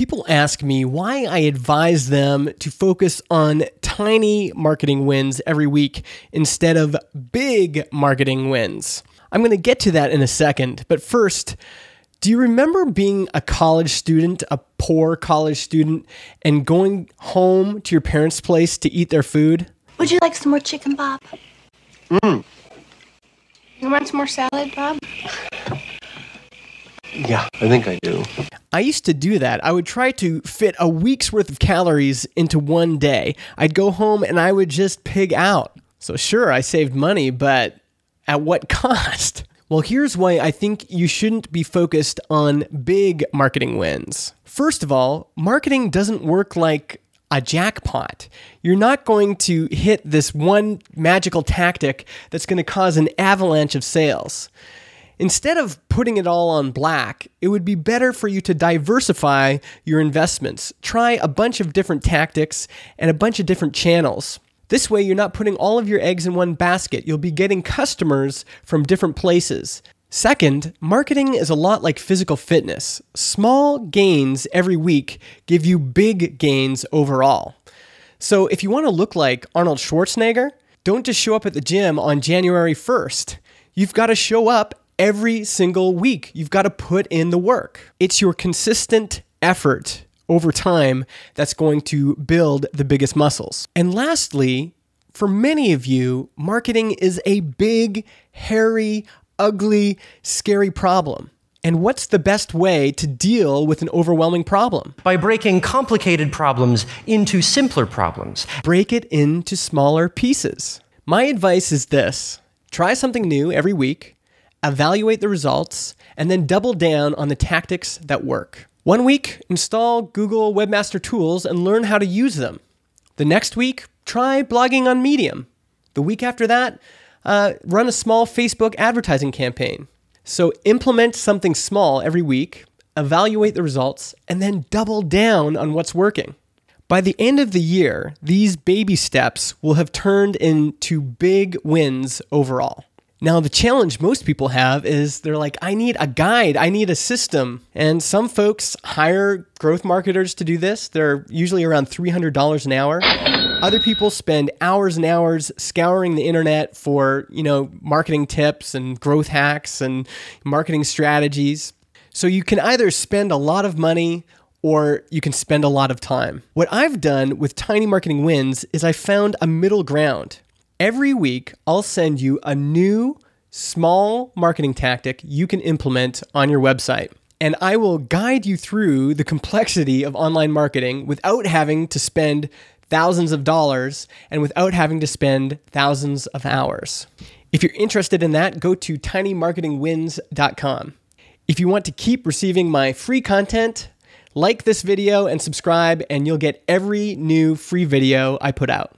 People ask me why I advise them to focus on tiny marketing wins every week instead of big marketing wins. I'm going to get to that in a second, but first, do you remember being a college student, a poor college student, and going home to your parents' place to eat their food? Would you like some more chicken, Bob? Mm. You want some more salad, Bob? Yeah, I think I do. I used to do that. I would try to fit a week's worth of calories into one day. I'd go home and I would just pig out. So, sure, I saved money, but at what cost? Well, here's why I think you shouldn't be focused on big marketing wins. First of all, marketing doesn't work like a jackpot. You're not going to hit this one magical tactic that's going to cause an avalanche of sales. Instead of putting it all on black, it would be better for you to diversify your investments. Try a bunch of different tactics and a bunch of different channels. This way, you're not putting all of your eggs in one basket. You'll be getting customers from different places. Second, marketing is a lot like physical fitness. Small gains every week give you big gains overall. So, if you want to look like Arnold Schwarzenegger, don't just show up at the gym on January 1st. You've got to show up every single week. You've got to put in the work. It's your consistent effort over time that's going to build the biggest muscles. And lastly, for many of you, marketing is a big, hairy, ugly, scary problem. And what's the best way to deal with an overwhelming problem? By breaking complicated problems into simpler problems. Break it into smaller pieces. My advice is this try something new every week evaluate the results, and then double down on the tactics that work. One week, install Google Webmaster Tools and learn how to use them. The next week, try blogging on Medium. The week after that, uh, run a small Facebook advertising campaign. So implement something small every week, evaluate the results, and then double down on what's working. By the end of the year, these baby steps will have turned into big wins overall. Now, the challenge most people have is they're like, I need a guide, I need a system. And some folks hire growth marketers to do this. They're usually around $300 an hour. Other people spend hours and hours scouring the internet for, you know, marketing tips and growth hacks and marketing strategies. So you can either spend a lot of money or you can spend a lot of time. What I've done with Tiny Marketing Wins is I found a middle ground. Every week, I'll send you a new small marketing tactic you can implement on your website. And I will guide you through the complexity of online marketing without having to spend thousands of dollars and without having to spend thousands of hours. If you're interested in that, go to tinymarketingwins.com. If you want to keep receiving my free content, like this video and subscribe, and you'll get every new free video I put out.